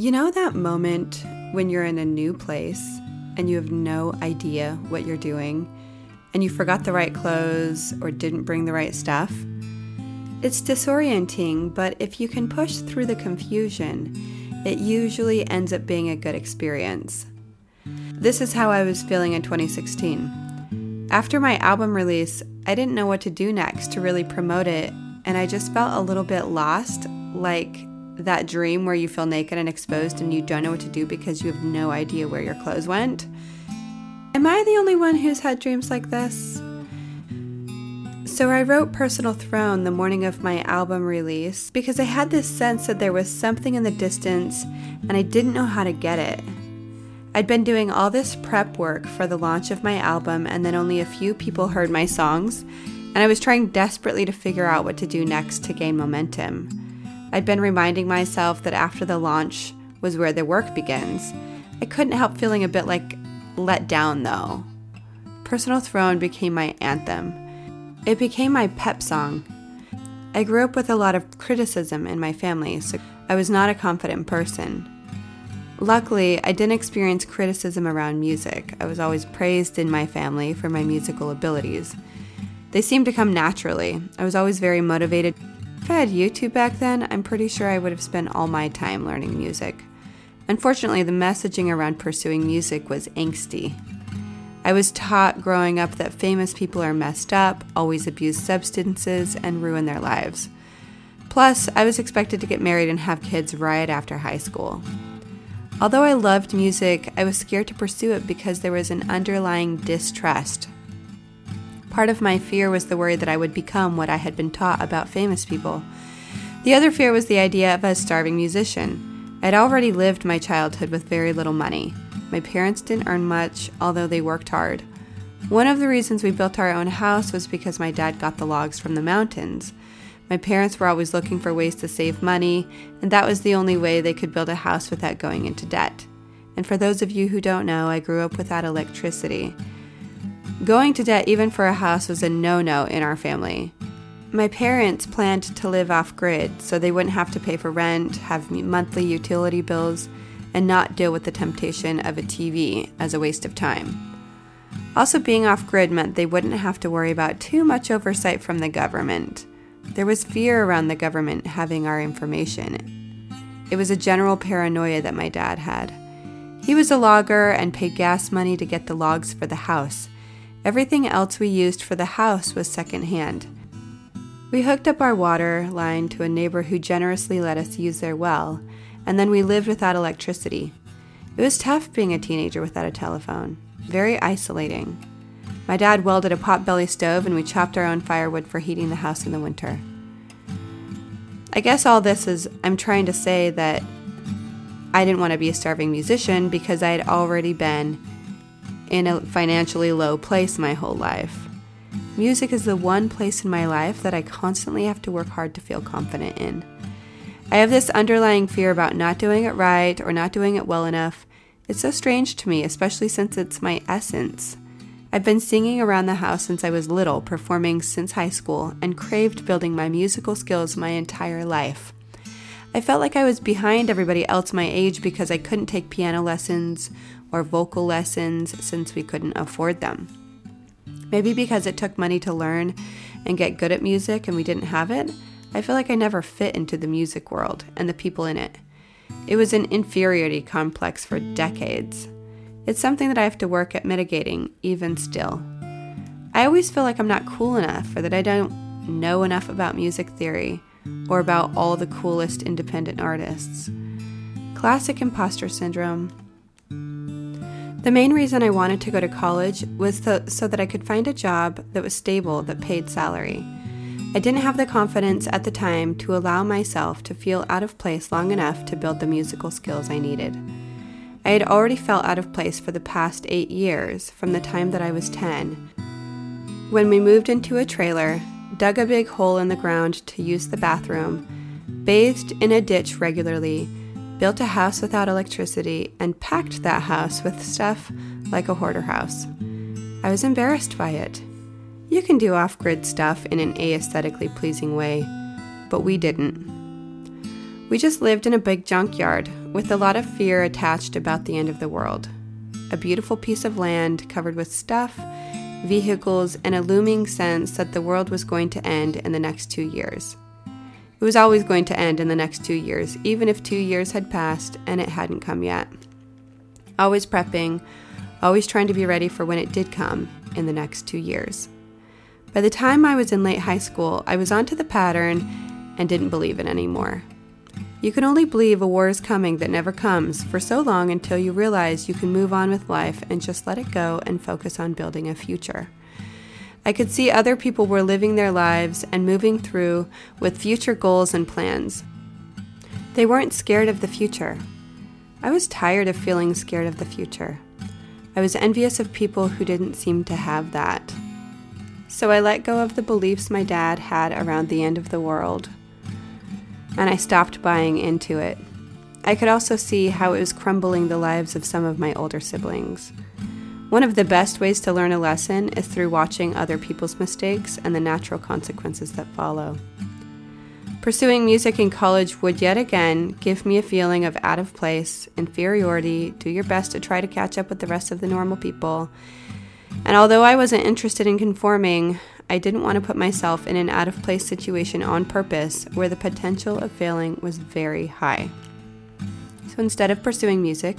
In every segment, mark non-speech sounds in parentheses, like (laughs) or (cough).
You know that moment when you're in a new place and you have no idea what you're doing and you forgot the right clothes or didn't bring the right stuff? It's disorienting, but if you can push through the confusion, it usually ends up being a good experience. This is how I was feeling in 2016. After my album release, I didn't know what to do next to really promote it, and I just felt a little bit lost, like that dream where you feel naked and exposed and you don't know what to do because you have no idea where your clothes went. Am I the only one who's had dreams like this? So I wrote Personal Throne the morning of my album release because I had this sense that there was something in the distance and I didn't know how to get it. I'd been doing all this prep work for the launch of my album, and then only a few people heard my songs, and I was trying desperately to figure out what to do next to gain momentum. I'd been reminding myself that after the launch was where the work begins. I couldn't help feeling a bit like let down though. Personal Throne became my anthem. It became my pep song. I grew up with a lot of criticism in my family, so I was not a confident person. Luckily, I didn't experience criticism around music. I was always praised in my family for my musical abilities. They seemed to come naturally. I was always very motivated. If I had YouTube back then, I'm pretty sure I would have spent all my time learning music. Unfortunately, the messaging around pursuing music was angsty. I was taught growing up that famous people are messed up, always abuse substances, and ruin their lives. Plus, I was expected to get married and have kids right after high school. Although I loved music, I was scared to pursue it because there was an underlying distrust. Part of my fear was the worry that I would become what I had been taught about famous people. The other fear was the idea of a starving musician. I'd already lived my childhood with very little money. My parents didn't earn much, although they worked hard. One of the reasons we built our own house was because my dad got the logs from the mountains. My parents were always looking for ways to save money, and that was the only way they could build a house without going into debt. And for those of you who don't know, I grew up without electricity. Going to debt, even for a house, was a no no in our family. My parents planned to live off grid so they wouldn't have to pay for rent, have monthly utility bills, and not deal with the temptation of a TV as a waste of time. Also, being off grid meant they wouldn't have to worry about too much oversight from the government. There was fear around the government having our information. It was a general paranoia that my dad had. He was a logger and paid gas money to get the logs for the house. Everything else we used for the house was secondhand. We hooked up our water line to a neighbor who generously let us use their well, and then we lived without electricity. It was tough being a teenager without a telephone, very isolating. My dad welded a potbelly stove and we chopped our own firewood for heating the house in the winter. I guess all this is I'm trying to say that I didn't want to be a starving musician because I had already been in a financially low place my whole life. Music is the one place in my life that I constantly have to work hard to feel confident in. I have this underlying fear about not doing it right or not doing it well enough. It's so strange to me, especially since it's my essence. I've been singing around the house since I was little, performing since high school, and craved building my musical skills my entire life. I felt like I was behind everybody else my age because I couldn't take piano lessons or vocal lessons since we couldn't afford them. Maybe because it took money to learn and get good at music and we didn't have it, I feel like I never fit into the music world and the people in it. It was an inferiority complex for decades. It's something that I have to work at mitigating, even still. I always feel like I'm not cool enough or that I don't know enough about music theory or about all the coolest independent artists. Classic imposter syndrome. The main reason I wanted to go to college was so, that I could find a job that was stable, that paid salary. I didn't have the confidence at the time to allow myself to feel out of place long enough to build the musical skills I needed. I had already felt out of place for the past eight years, from the time that I was 10. When we moved into a trailer, dug a big hole in the ground to use the bathroom, bathed in a ditch regularly, built a house without electricity, and packed that house with stuff like a hoarder house. I was embarrassed by it. You can do off grid stuff in an aesthetically pleasing way, but we didn't. We just lived in a big junkyard with a lot of fear attached about the end of the world. A beautiful piece of land covered with stuff, vehicles, and a looming sense that the world was going to end in the next two years. It was always going to end in the next two years, even if two years had passed and it hadn't come yet. Always prepping, always trying to be ready for when it did come in the next two years. By the time I was in late high school, I was onto the pattern and didn't believe it anymore. You can only believe a war is coming that never comes for so long until you realize you can move on with life and just let it go and focus on building a future. I could see other people were living their lives and moving through with future goals and plans. They weren't scared of the future. I was tired of feeling scared of the future. I was envious of people who didn't seem to have that. So I let go of the beliefs my dad had around the end of the world and I stopped buying into it. I could also see how it was crumbling the lives of some of my older siblings. One of the best ways to learn a lesson is through watching other people's mistakes and the natural consequences that follow. Pursuing music in college would yet again give me a feeling of out of place, inferiority, do your best to try to catch up with the rest of the normal people. And although I wasn't interested in conforming, I didn't want to put myself in an out of place situation on purpose where the potential of failing was very high. So instead of pursuing music,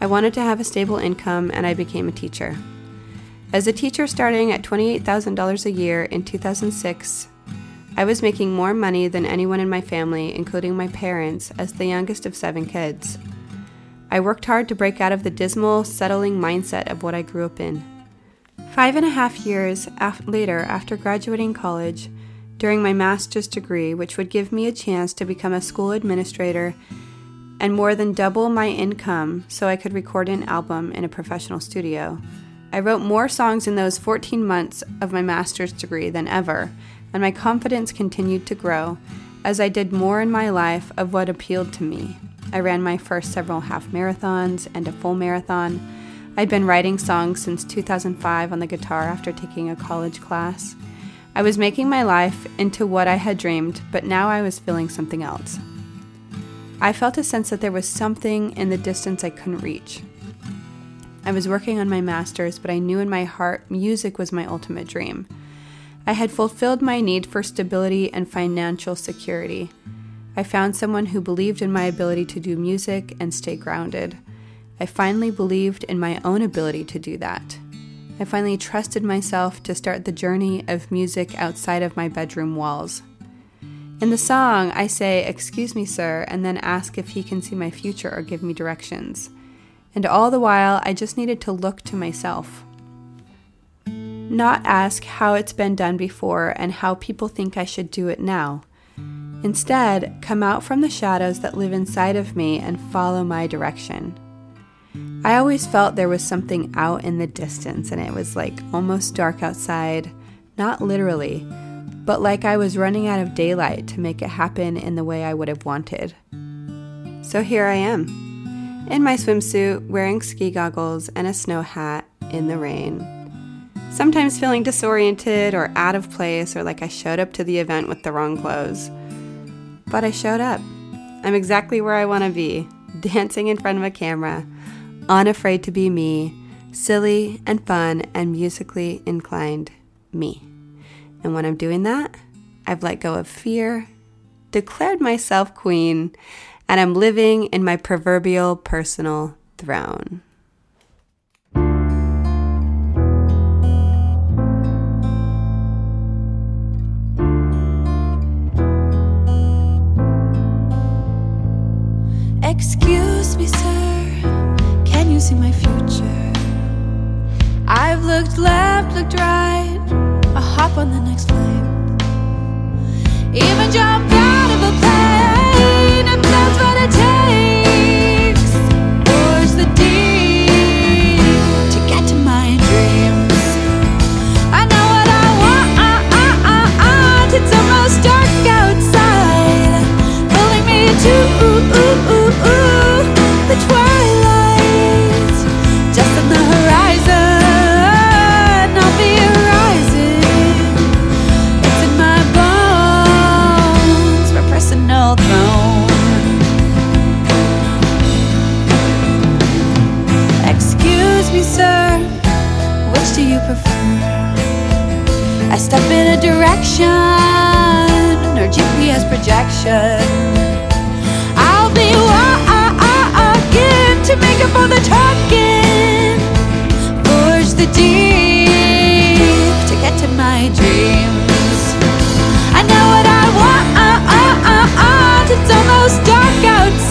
I wanted to have a stable income and I became a teacher. As a teacher starting at $28,000 a year in 2006, I was making more money than anyone in my family, including my parents, as the youngest of seven kids. I worked hard to break out of the dismal, settling mindset of what I grew up in. Five and a half years af- later, after graduating college, during my master's degree, which would give me a chance to become a school administrator and more than double my income so I could record an album in a professional studio. I wrote more songs in those 14 months of my master's degree than ever, and my confidence continued to grow as I did more in my life of what appealed to me. I ran my first several half marathons and a full marathon. I'd been writing songs since 2005 on the guitar after taking a college class. I was making my life into what I had dreamed, but now I was feeling something else. I felt a sense that there was something in the distance I couldn't reach. I was working on my master's, but I knew in my heart music was my ultimate dream. I had fulfilled my need for stability and financial security. I found someone who believed in my ability to do music and stay grounded. I finally believed in my own ability to do that. I finally trusted myself to start the journey of music outside of my bedroom walls. In the song, I say, Excuse me, sir, and then ask if he can see my future or give me directions. And all the while, I just needed to look to myself. Not ask how it's been done before and how people think I should do it now. Instead, come out from the shadows that live inside of me and follow my direction. I always felt there was something out in the distance and it was like almost dark outside, not literally, but like I was running out of daylight to make it happen in the way I would have wanted. So here I am, in my swimsuit, wearing ski goggles and a snow hat in the rain. Sometimes feeling disoriented or out of place or like I showed up to the event with the wrong clothes. But I showed up. I'm exactly where I want to be, (laughs) dancing in front of a camera unafraid to be me, silly and fun and musically inclined me. And when I'm doing that, I've let go of fear, declared myself queen, and I'm living in my proverbial personal throne. Excuse me, sir can you see my future? I've looked left, looked right. I'll on the next flight. Even jump out I step in a direction or GPS projection. I'll be walking to make up for the talking. Forge the deep to get to my dreams. I know what I want. It's almost dark outside.